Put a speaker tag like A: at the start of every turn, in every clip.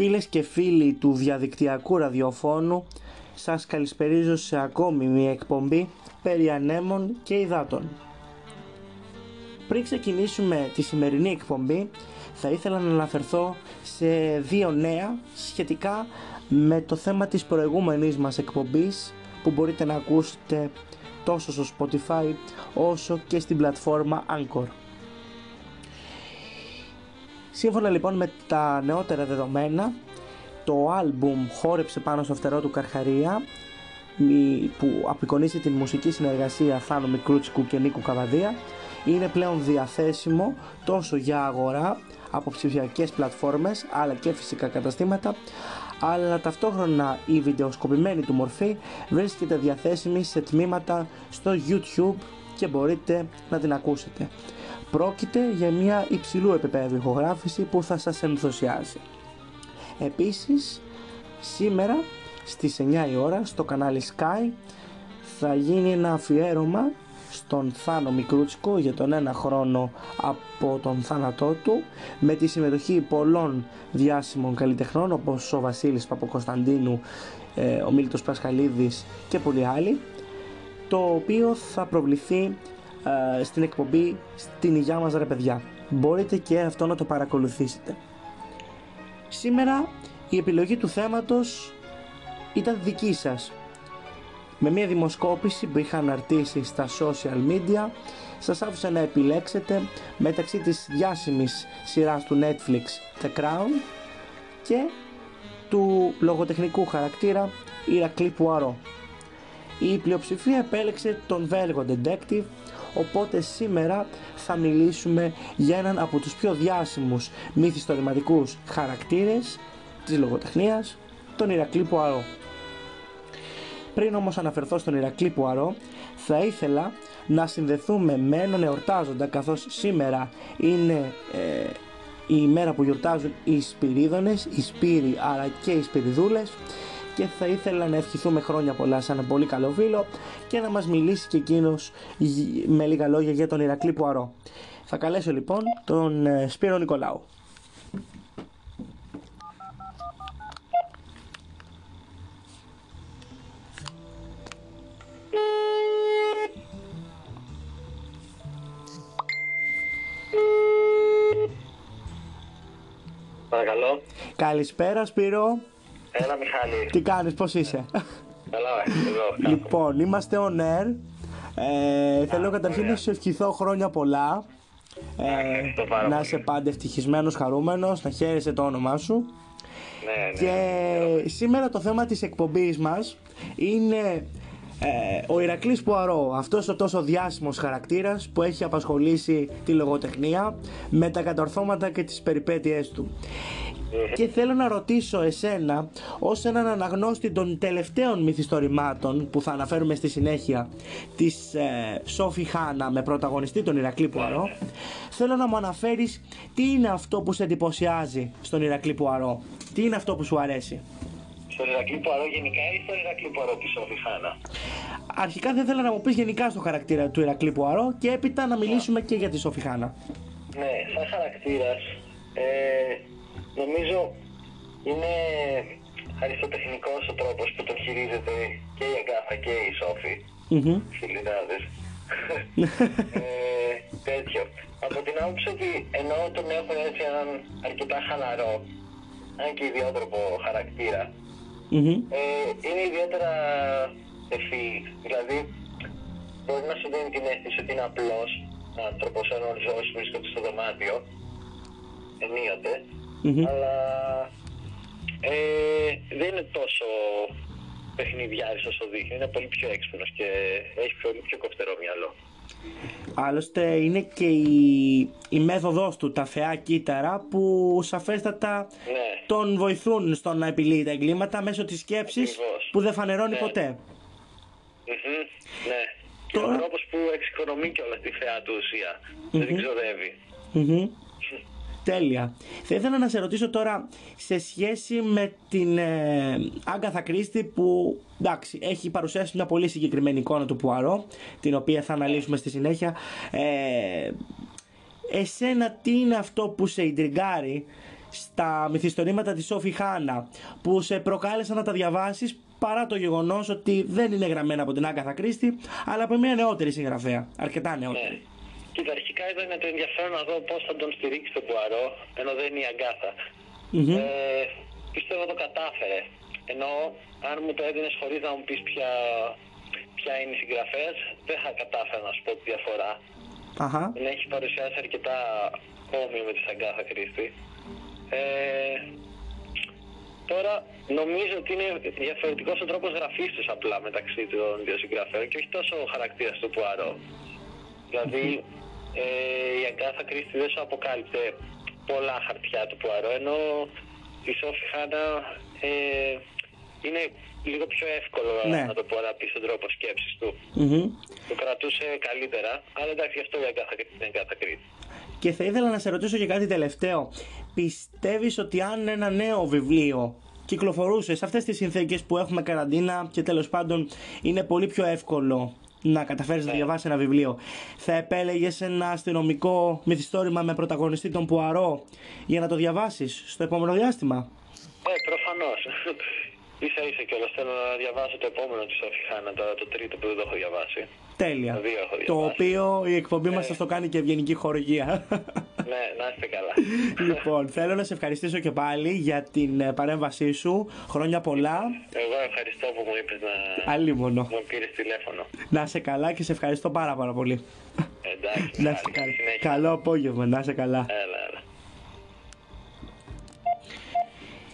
A: Φίλες και φίλοι του διαδικτυακού ραδιοφώνου, σας καλησπερίζω σε ακόμη μια εκπομπή περί ανέμων και υδάτων. Πριν ξεκινήσουμε τη σημερινή εκπομπή, θα ήθελα να αναφερθώ σε δύο νέα σχετικά με το θέμα της προηγούμενης μας εκπομπής που μπορείτε να ακούσετε τόσο στο Spotify όσο και στην πλατφόρμα Anchor. Σύμφωνα λοιπόν με τα νεότερα δεδομένα, το άλμπουμ χόρεψε πάνω στο φτερό του Καρχαρία που απεικονίζει την μουσική συνεργασία Θάνο Μικρούτσικου και Νίκου Καβαδία είναι πλέον διαθέσιμο τόσο για αγορά από ψηφιακές πλατφόρμες αλλά και φυσικά καταστήματα αλλά ταυτόχρονα η βιντεοσκοπημένη του μορφή βρίσκεται διαθέσιμη σε τμήματα στο YouTube και μπορείτε να την ακούσετε. Πρόκειται για μια υψηλού επίπεδου ηχογράφηση που θα σας ενθουσιάσει. Επίσης, σήμερα στις 9 η ώρα στο κανάλι Sky θα γίνει ένα αφιέρωμα στον Θάνο Μικρούτσικο για τον ένα χρόνο από τον θάνατό του με τη συμμετοχή πολλών διάσημων καλλιτεχνών όπως ο Βασίλης Παποκοσταντίνου, ε, ο Μίλτος Πασχαλίδης και πολλοί άλλοι το οποίο θα προβληθεί ε, στην εκπομπή στην υγειά μας ρε παιδιά. Μπορείτε και αυτό να το παρακολουθήσετε. Σήμερα η επιλογή του θέματος ήταν δική σας. Με μια δημοσκόπηση που είχα αναρτήσει στα social media σας άφησα να επιλέξετε μεταξύ της διάσημης σειράς του Netflix The Crown και του λογοτεχνικού χαρακτήρα Ηρακλή Πουαρό. Η πλειοψηφία επέλεξε τον Βέλγο Detective οπότε σήμερα θα μιλήσουμε για έναν από τους πιο διάσημους μυθιστορηματικούς χαρακτήρες της λογοτεχνίας, τον Ηρακλή Πουαρό. Πριν όμως αναφερθώ στον Ηρακλή Πουαρό, θα ήθελα να συνδεθούμε με έναν εορτάζοντα καθώς σήμερα είναι ε, η ημέρα που γιορτάζουν οι Σπυρίδωνες, οι Σπύροι αλλά και οι Σπυριδούλες και θα ήθελα να ευχηθούμε χρόνια πολλά σαν ένα πολύ καλό φίλο και να μας μιλήσει και εκείνος με λίγα λόγια για τον Ηρακλή Πουαρό. Θα καλέσω λοιπόν τον ε, Σπύρο Νικολάου.
B: Παρακαλώ.
A: Καλησπέρα Σπύρο.
B: Έλα Μιχάλη.
A: Τι κάνεις, πώς είσαι;
B: Καλά, ε, εδώ.
A: λοιπόν, είμαστε on air. Ε, θέλω καταρχήν
B: ωραία.
A: να σου ευχηθώ χρόνια πολλά. Ε,
B: ευχαριστώ πάρα
A: να
B: πολύ.
A: είσαι πάντα ευτυχισμένος, χαρούμενος, να χαίρεσαι το όνομά σου.
B: Ναι, ναι.
A: Και σήμερα το θέμα της εκπομπής μας είναι ε, ο Ηρακλής Πουαρό, αυτός ο τόσο διάσημος χαρακτήρας που έχει απασχολήσει τη λογοτεχνία με τα κατορθώματα και τις περιπέτειές του. Και θέλω να ρωτήσω εσένα, ως έναν αναγνώστη των τελευταίων μυθιστορημάτων που θα αναφέρουμε στη συνέχεια της ε, Σόφι Χάνα με πρωταγωνιστή τον Ηρακλή Πουαρό, θέλω να μου αναφέρεις τι είναι αυτό που σε εντυπωσιάζει στον Ηρακλή Πουαρό, τι είναι αυτό που σου αρέσει;
B: Στον Ηρακλή Πουαρό γενικά ή στον Ηρακλή Πουαρό της Σόφη Χάνα.
A: Αρχικά θα ήθελα να μου πεις γενικά στο χαρακτήρα του Ηρακλή Πουαρό και έπειτα να μιλήσουμε και για τη Σόφι Χάνα.
B: Ναι, σαν χαρακτήρας, ε, νομίζω είναι αριστοτεχνικός ο τρόπος που τον χειρίζεται και η Αγκάθα και η Σόφη.
A: Μμμ.
B: Φιλινάδες. ε, τέτοιο. Από την άποψη ότι ενώ τον έχουν έτσι έναν αρκετά χαλαρό, αν και ιδιότροπο χαρακτήρα,
A: Μμμ.
B: ε, είναι ιδιαίτερα ευφύη. Δηλαδή, μπορεί να σου δίνει την αίσθηση ότι είναι απλός άνθρωπος, ενώ ζώος βρίσκονται στο δωμάτιο, ενίοτε,
A: Μμμ.
B: αλλά ε, δεν είναι τόσο παιχνιδιάρης όσο δείχνει. Είναι πολύ πιο έξυπνος και έχει πολύ πιο κοφτερό μυαλό.
A: Άλλωστε είναι και η, η μέθοδος του, τα φαιά κύτταρα που σαφέστατα
B: Ναι.
A: τον βοηθούν στο να επιλύει τα εγκλήματα μέσω της σκέψης
B: Ακριβώς.
A: που δεν φανερώνει
B: Ναι.
A: ποτέ.
B: Μμμ, ναι. Και
A: Τώρα-
B: ο τρόπος που εξοικονομεί και όλα τη θεά του ουσία. Δεν την ξοδεύει.
A: Μμμ. Τέλεια. Θα ήθελα να σε ρωτήσω τώρα σε σχέση με την ε, Άγκαθα Κρίστη που εντάξει, έχει παρουσιάσει μια πολύ συγκεκριμένη εικόνα του Πουαρό την οποία θα αναλύσουμε στη συνέχεια. Ε, εσένα τι είναι αυτό που σε ιντριγκάρει στα μυθιστορήματα της Σόφι Χάνα που σε προκάλεσαν να τα διαβάσεις παρά το γεγονός ότι δεν είναι γραμμένα από την Άγκαθα Κρίστη αλλά από μια νεότερη συγγραφέα, αρκετά νεότερη.
B: Ναι. Κοίτα, αρχικά ήταν το ενδιαφέρον να δω πώς θα τον στηρίξει τον Πουαρό, ενώ δεν είναι η αγκαθα Ε, πιστεύω το κατάφερε. Ενώ αν μου το έδινες χωρίς να μου πεις ποια, ποια είναι η συγγραφέα, δεν θα κατάφερα να σου πω τη διαφορά.
A: Αχα.
B: Την έχει παρουσιάσει αρκετά όμοιο με τη Αγκάθα Κρίστη. Ε, τώρα νομίζω ότι είναι διαφορετικός ο τρόπος γραφής τους απλά μεταξύ των δύο συγγραφέων και όχι τόσο ο χαρακτήρας του Πουαρό. Δηλαδή ε, η Αγκάθα Κρίστη δεν σου αποκάλυπτε πολλά χαρτιά του Πουαρό, ενώ η Σόφη Χάνα ε, είναι λίγο πιο εύκολο
A: Ναι.
B: να το πω να πει τον τρόπο σκέψης του.
A: Μμμ.
B: Το κρατούσε καλύτερα, αλλά εντάξει γι' αυτό η Αγκάθα Κρίστη είναι Αγκάθα Κρίστη.
A: Και θα ήθελα να σε ρωτήσω και κάτι τελευταίο. Πιστεύεις ότι αν ένα νέο βιβλίο κυκλοφορούσε σε αυτές τις συνθήκες που έχουμε καραντίνα και τέλος πάντων είναι πολύ πιο εύκολο να καταφέρεις να διαβάσεις ένα βιβλίο, θα επέλεγες ένα αστυνομικό μυθιστόρημα με πρωταγωνιστή τον Πουαρό για να το διαβάσεις στο επόμενο διάστημα;
B: Ε, προφανώς. σα ίσα κιόλας θέλω να διαβάσω το επόμενο της Σόφη Χάνα, τώρα το τρίτο που δεν το έχω διαβάσει.
A: Τέλεια.
B: Το δύο έχω
A: Το
B: διαβάσει.
A: οποίο η εκπομπή μας θα το κάνει και ευγενική χορηγία.
B: ναι, να είστε καλά.
A: λοιπόν, θέλω να σε ευχαριστήσω και πάλι για την ε, παρέμβασή σου. Χρόνια πολλά.
B: Εγώ ευχαριστώ που μου είπες να
A: Αλίμονο.
B: μου πήρες τηλέφωνο.
A: Να σε καλά και σε ευχαριστώ πάρα πάρα πολύ.
B: Εντάξει,
A: Να σε
B: καλή
A: καλά.
B: συνέχεια.
A: Καλό απόγευμα, να σε καλά.
B: Έλα, έλα.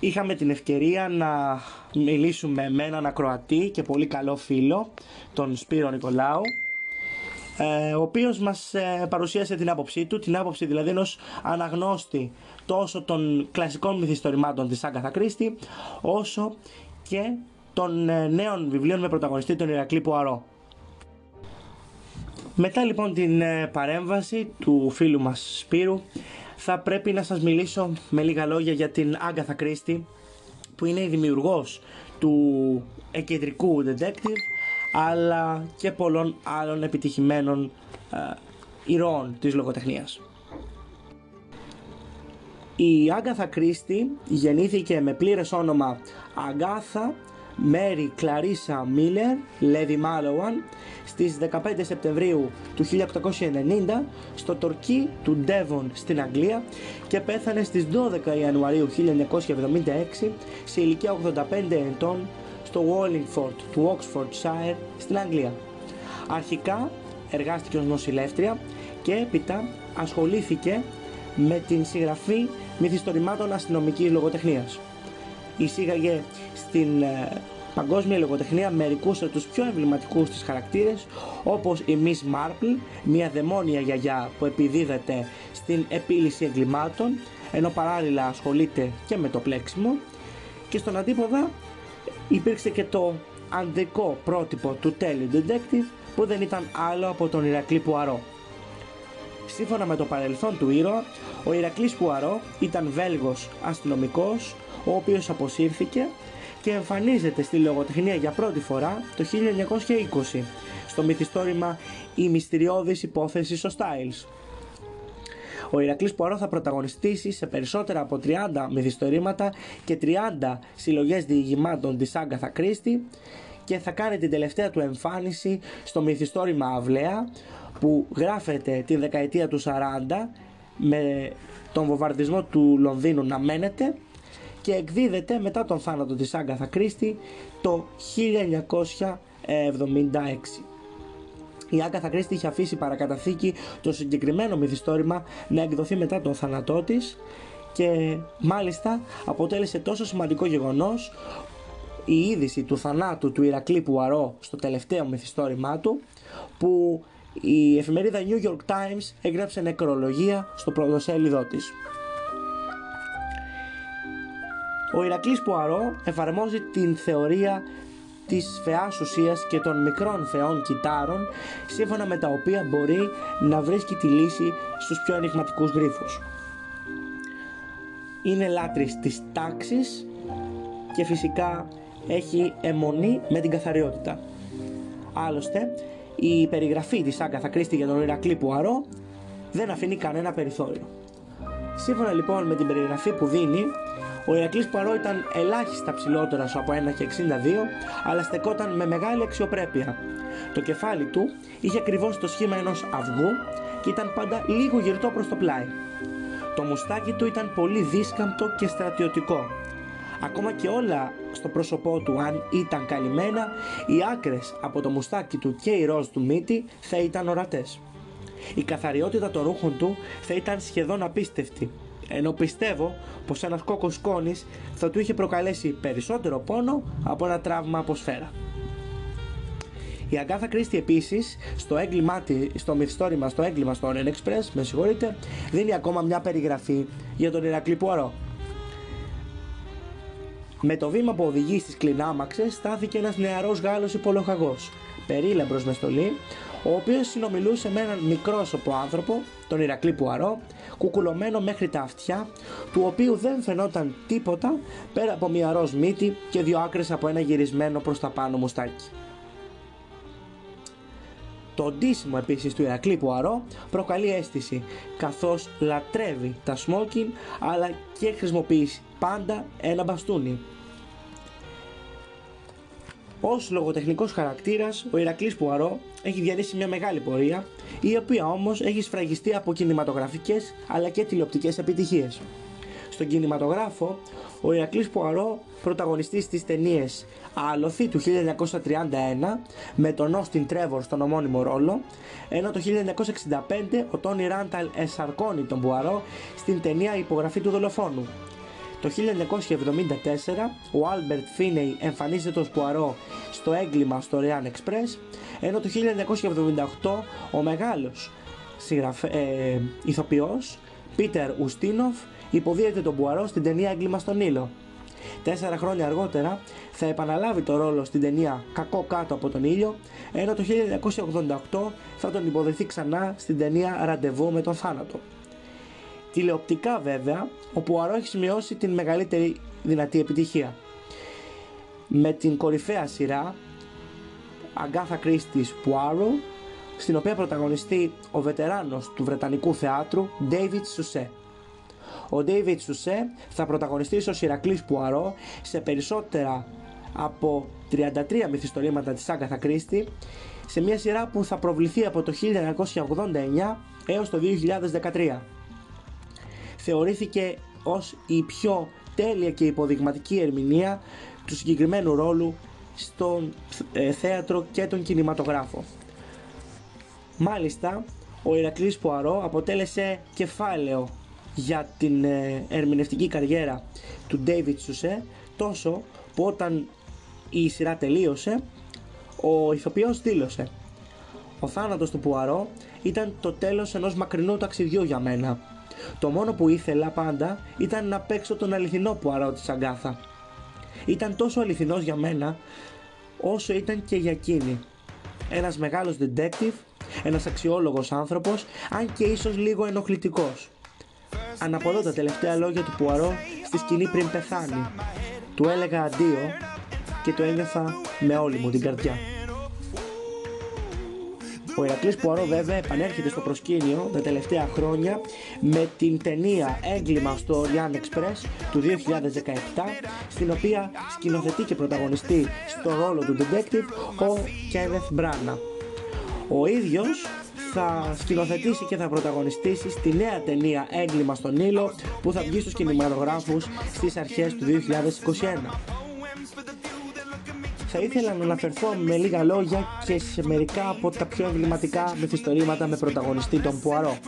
A: Είχαμε την ευκαιρία να μιλήσουμε με έναν ακροατή και πολύ καλό φίλο, τον Σπύρο Νικολάου, ε, ο οποίος μας ε, παρουσίασε την άποψή του, την άποψη δηλαδή ενός αναγνώστη τόσο των κλασικών μυθιστορημάτων της Άγκαθα Κρίστη, όσο και των ε, νέων βιβλίων με πρωταγωνιστή τον Ηρακλή Πουαρό. Μετά λοιπόν την ε, παρέμβαση του φίλου μας Σπύρου θα πρέπει να σας μιλήσω με λίγα λόγια για την Άγκαθα Κρίστη που είναι η δημιουργός του εκεντρικού detective αλλά και πολλών άλλων επιτυχημένων ε, ηρώων της λογοτεχνίας. Η Άγκαθα Κρίστη γεννήθηκε με πλήρες όνομα Αγκάθα Μέρι Κλαρίσα Μίλλερ Λέβι Μάλοαν στις 15 Σεπτεμβρίου του 1890 στο Τορκί του Ντέβον στην Αγγλία και πέθανε στις 12 Ιανουαρίου 1976 σε ηλικία 85 ετών στο Wallingford του Oxfordshire στην Αγγλία. Αρχικά εργάστηκε ως νοσηλεύτρια και έπειτα ασχολήθηκε με την συγγραφή μυθιστορημάτων αστυνομικής λογοτεχνίας. Εισήγαγε στην ε, παγκόσμια λογοτεχνία μερικούς από τους πιο εμβληματικούς της χαρακτήρες όπως η Miss Marple, μια δαιμόνια γιαγιά που επιδίδεται στην επίλυση εγκλημάτων ενώ παράλληλα ασχολείται και με το πλέξιμο και στον αντίποδα υπήρξε και το ανδρικό πρότυπο του τέλειου detective που δεν ήταν άλλο από τον Ηρακλή Πουαρό. Σύμφωνα με το παρελθόν του ήρωα, ο Ηρακλής Πουαρό ήταν Βέλγος αστυνομικός, ο οποίος αποσύρθηκε και εμφανίζεται στη λογοτεχνία για πρώτη φορά το 1920 στο μυθιστόρημα «Η μυστηριώδης υπόθεση στο Styles». Ο Ηρακλής Πουαρό θα πρωταγωνιστήσει σε περισσότερα από 30 μυθιστορήματα και 30 συλλογές διηγημάτων της Άγκαθα Κρίστη και θα κάνει την τελευταία του εμφάνιση στο μυθιστόρημα Αυλαία που γράφεται τη δεκαετία του 40 με τον βομβαρδισμό του Λονδίνου να μένεται και εκδίδεται μετά τον θάνατο της Άγκαθα Κρίστη το 1976. Η Άγκαθα Κρίστη είχε αφήσει παρακαταθήκη το συγκεκριμένο μυθιστόρημα να εκδοθεί μετά τον θάνατό της και μάλιστα αποτέλεσε τόσο σημαντικό γεγονός η είδηση του θανάτου του Ηρακλή Πουαρό στο τελευταίο μυθιστόρημά του που η εφημερίδα New York Times έγραψε νεκρολογία στο πρωτοσέλιδό της. Ο Ηρακλής Πουαρό εφαρμόζει την θεωρία της φαιάς ουσίας και των μικρών φαιών κυτάρων σύμφωνα με τα οποία μπορεί να βρίσκει τη λύση στους πιο ενηγματικούς γρίφους. Είναι λάτρης της τάξης και φυσικά έχει αιμονή με την καθαριότητα. Άλλωστε, η περιγραφή της Άγκαθα Κρίστη για τον Ηρακλή Πουαρό δεν αφήνει κανένα περιθώριο. Σύμφωνα λοιπόν με την περιγραφή που δίνει, ο Ηρακλής Παρό ήταν ελάχιστα ψηλότερος από 1,62 αλλά στεκόταν με μεγάλη αξιοπρέπεια. Το κεφάλι του είχε ακριβώς το σχήμα ενός αυγού και ήταν πάντα λίγο γυρτό προς το πλάι. Το μουστάκι του ήταν πολύ δίσκαμπτο και στρατιωτικό. Ακόμα και όλα στο πρόσωπό του αν ήταν καλυμμένα, οι άκρες από το μουστάκι του και η ροζ του μύτη θα ήταν ορατές. Η καθαριότητα των ρούχων του θα ήταν σχεδόν απίστευτη, ενώ πιστεύω πως ένας κόκκος σκόνης θα του είχε προκαλέσει περισσότερο πόνο από ένα τραύμα από σφαίρα. Η Αγκάθα Κρίστη επίσης στο έγκλημά στο μυθιστόρημα, στο έγκλημα στο Orient Express, με συγχωρείτε, δίνει ακόμα μια περιγραφή για τον Ηρακλή Πουαρό. Με το βήμα που οδηγεί στις κλινάμαξες στάθηκε ένας νεαρός Γάλλος υπολοχαγό, περίλαμπρο μες στολή, ο οποίος συνομιλούσε με έναν μικρόσωπο άνθρωπο, τον Ηρακλή Πουαρό, κουκουλωμένο μέχρι τα αυτιά, του οποίου δεν φαινόταν τίποτα πέρα από μια ροζ μύτη και δύο άκρες από ένα γυρισμένο προς τα πάνω μουστάκι. Το ντύσιμο επίσης του Ηρακλή Πουαρό προκαλεί αίσθηση καθώς λατρεύει τα σμόκιν αλλά και χρησιμοποιεί πάντα ένα μπαστούνι. Ως λογοτεχνικός χαρακτήρας, ο Ηρακλής Πουαρό έχει διανύσει μια μεγάλη πορεία, η οποία όμως έχει σφραγιστεί από κινηματογραφικές αλλά και τηλεοπτικές επιτυχίες. Στον κινηματογράφο, ο Ηρακλής Πουαρό πρωταγωνιστής στις ταινίες Άλοθη του 1931 με τον Όστιν Τρέβορ στον ομώνυμο ρόλο, ενώ το 1965 ο Τόνι Ράνταλ εσαρκώνει τον Πουαρό στην ταινία Υπογραφή του δολοφόνου. Το 1974 ο Άλμπερτ Φίνεϊ εμφανίζεται ως Πουαρό στο έγκλημα στο Orient Express, ενώ το 1978 ο μεγάλος συγγραφε... ε, ηθοποιός Πίτερ Ουστίνοφ υποδύεται τον Πουαρό στην ταινία Έγκλημα στον Νείλο. Τέσσερα χρόνια αργότερα θα επαναλάβει το ρόλο στην ταινία Κακό κάτω από τον ήλιο, ενώ το 1988 θα τον υποδυθεί ξανά στην ταινία Ραντεβού με τον θάνατο. Τηλεοπτικά βέβαια, ο Πουαρό έχει σημειώσει την μεγαλύτερη δυνατή επιτυχία. Με την κορυφαία σειρά Αγκάθα Κρίστης Πουάρο, στην οποία πρωταγωνιστεί ο βετεράνος του Βρετανικού θεάτρου David Susse. Ο David Susse θα πρωταγωνιστεί ως Ηρακλής Πουαρό σε περισσότερα από 33 μυθιστορήματα της Άγκαθα Κρίστη σε μια σειρά που θα προβληθεί από το 1989 έως το 2013. Θεωρήθηκε ως η πιο τέλεια και υποδειγματική ερμηνεία του συγκεκριμένου ρόλου στον ε, θέατρο και τον κινηματογράφο. Μάλιστα, ο Ηρακλής Πουαρό αποτέλεσε κεφάλαιο για την ε, ερμηνευτική καριέρα του David Susse τόσο που όταν η σειρά τελείωσε ο ηθοποιός δήλωσε «Ο θάνατος του Πουαρό ήταν το τέλος ενός μακρινού ταξιδιού για μένα. Το μόνο που ήθελα πάντα ήταν να παίξω τον αληθινό Πουαρό της Αγκάθα. Ήταν τόσο αληθινός για μένα όσο ήταν και για εκείνη. Ένας μεγάλος detective, ένας αξιόλογος άνθρωπος, αν και ίσως λίγο ενοχλητικός. Αναπολώ τα τελευταία λόγια του Πουαρό στη σκηνή πριν πεθάνει. Του έλεγα αντίο και το ένιωθα με όλη μου την καρδιά. Ο Ηρακλής Πουαρό βέβαια επανέρχεται στο προσκήνιο τα τελευταία χρόνια με την ταινία Έγκλημα στο Orient Express του 2017 στην οποία σκηνοθετεί και πρωταγωνιστεί στο ρόλο του detective ο Kenneth Branagh. Ο ίδιος θα σκηνοθετήσει και θα πρωταγωνιστήσει στη νέα ταινία Έγκλημα στον Ήλο που θα βγει στους κινηματογράφους στις αρχές του 2021. Θα ήθελα να αναφερθώ με λίγα λόγια και σε μερικά από τα πιο εμβληματικά μυθιστορήματα με πρωταγωνιστή τον Πουαρό.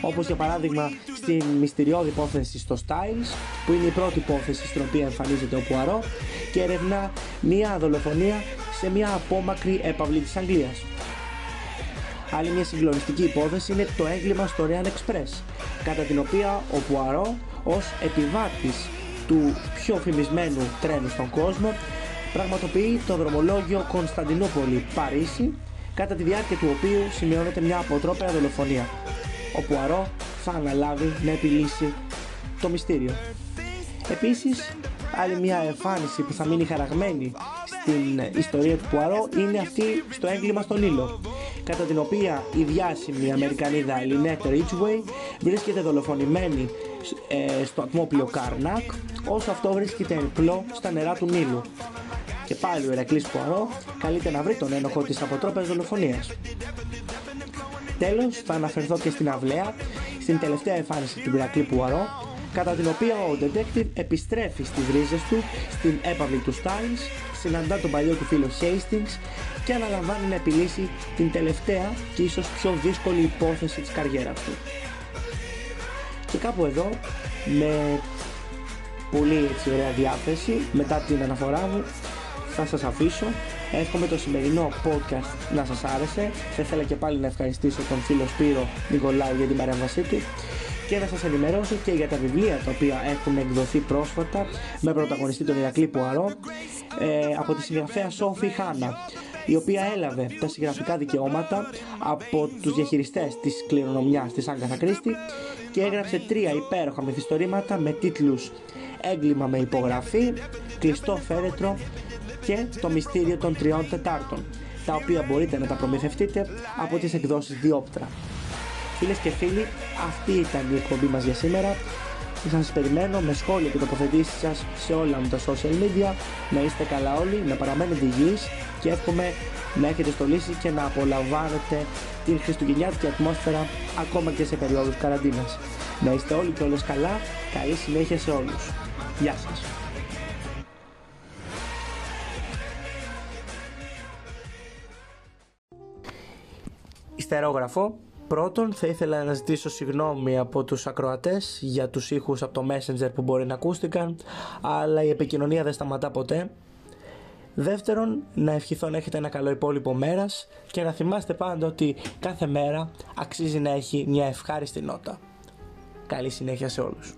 A: Όπως για παράδειγμα στην μυστηριώδη υπόθεση στο Styles, που είναι η πρώτη υπόθεση στην οποία εμφανίζεται ο Πουαρό και ερευνά μία δολοφονία σε μία απόμακρη έπαυλη της Αγγλίας. Άλλη μια συγκλονιστική υπόθεση είναι το έγκλημα στο Real Express, κατά την οποία ο Πουαρό ως επιβάτης του πιο φημισμένου τρένου στον κόσμο πραγματοποιεί το δρομολόγιο Κωνσταντινούπολη-Παρίσι κατά τη διάρκεια του οποίου σημειώνεται μια αποτρόπαια δολοφονία. Ο Πουαρό θα αναλάβει να επιλύσει το μυστήριο. Επίσης, άλλη μια εμφάνιση που θα μείνει χαραγμένη στην ιστορία του Πουαρό είναι αυτή στο έγκλημα στον Ήλο κατά την οποία η διάσημη Αμερικανίδα Lynette Ridgway βρίσκεται δολοφονημένη ε, στο ατμόπλιο Καρνάκ όσο αυτό βρίσκεται εν πλώ στα νερά του Νείλου. Και πάλι ο Ερακλής Πουαρό καλείται να βρει τον ένοχο της αποτρόπαιας δολοφονίας. Τέλος, θα αναφερθώ και στην αυλαία, στην τελευταία εμφάνιση του Ηρακλή Πουαρό, κατά την οποία ο detective επιστρέφει στις ρίζες του στην έπαυλη του Styles, συναντά τον παλιό του φίλο Hastings και αναλαμβάνει να επιλύσει την τελευταία και ίσως πιο δύσκολη υπόθεση της καριέρας του. Και κάπου εδώ, με πολύ έτσι ωραία διάθεση, μετά την αναφορά μου, θα σας αφήσω. Εύχομαι το σημερινό podcast να σας άρεσε. Θα ήθελα και πάλι να ευχαριστήσω τον φίλο Σπύρο Νικολάου για την παρέμβασή του και να σας ενημερώσω και για τα βιβλία τα οποία έχουν εκδοθεί πρόσφατα με πρωταγωνιστή τον Ηρακλή Πουαρό ε, από τη συγγραφέα Σόφι Χάνα η οποία έλαβε τα συγγραφικά δικαιώματα από τους διαχειριστές της κληρονομιάς της Άγκαθα Κρίστη και έγραψε τρία υπέροχα μυθιστορήματα με τίτλους «Έγκλημα με υπογραφή», «Κλειστό φέρετρο» και «Το μυστήριο των τριών τετάρτων», τα οποία μπορείτε να τα προμηθευτείτε από τις εκδόσεις Διόπτρα. Φίλες και φίλοι, αυτή ήταν η εκπομπή μας για σήμερα. Θα σας περιμένω με σχόλια και τοποθετήσεις σας σε όλα μου τα social media. Να είστε καλά όλοι, να παραμένετε υγιείς και εύχομαι να έχετε στολίσει και να απολαμβάνετε την χριστουγεννιάτικη ατμόσφαιρα ακόμα και σε περίοδους καραντίνας. Να είστε όλοι και όλες καλά, καλή συνέχεια σε όλους. Γεια σας. Ιστερόγραφο Πρώτον, θα ήθελα να ζητήσω συγγνώμη από τους ακροατές για τους ήχους από το Messenger που μπορεί να ακούστηκαν, αλλά η επικοινωνία δεν σταματά ποτέ. Δεύτερον, να ευχηθώ να έχετε ένα καλό υπόλοιπο μέρας και να θυμάστε πάντα ότι κάθε μέρα αξίζει να έχει μια ευχάριστη νότα. Καλή συνέχεια σε όλους.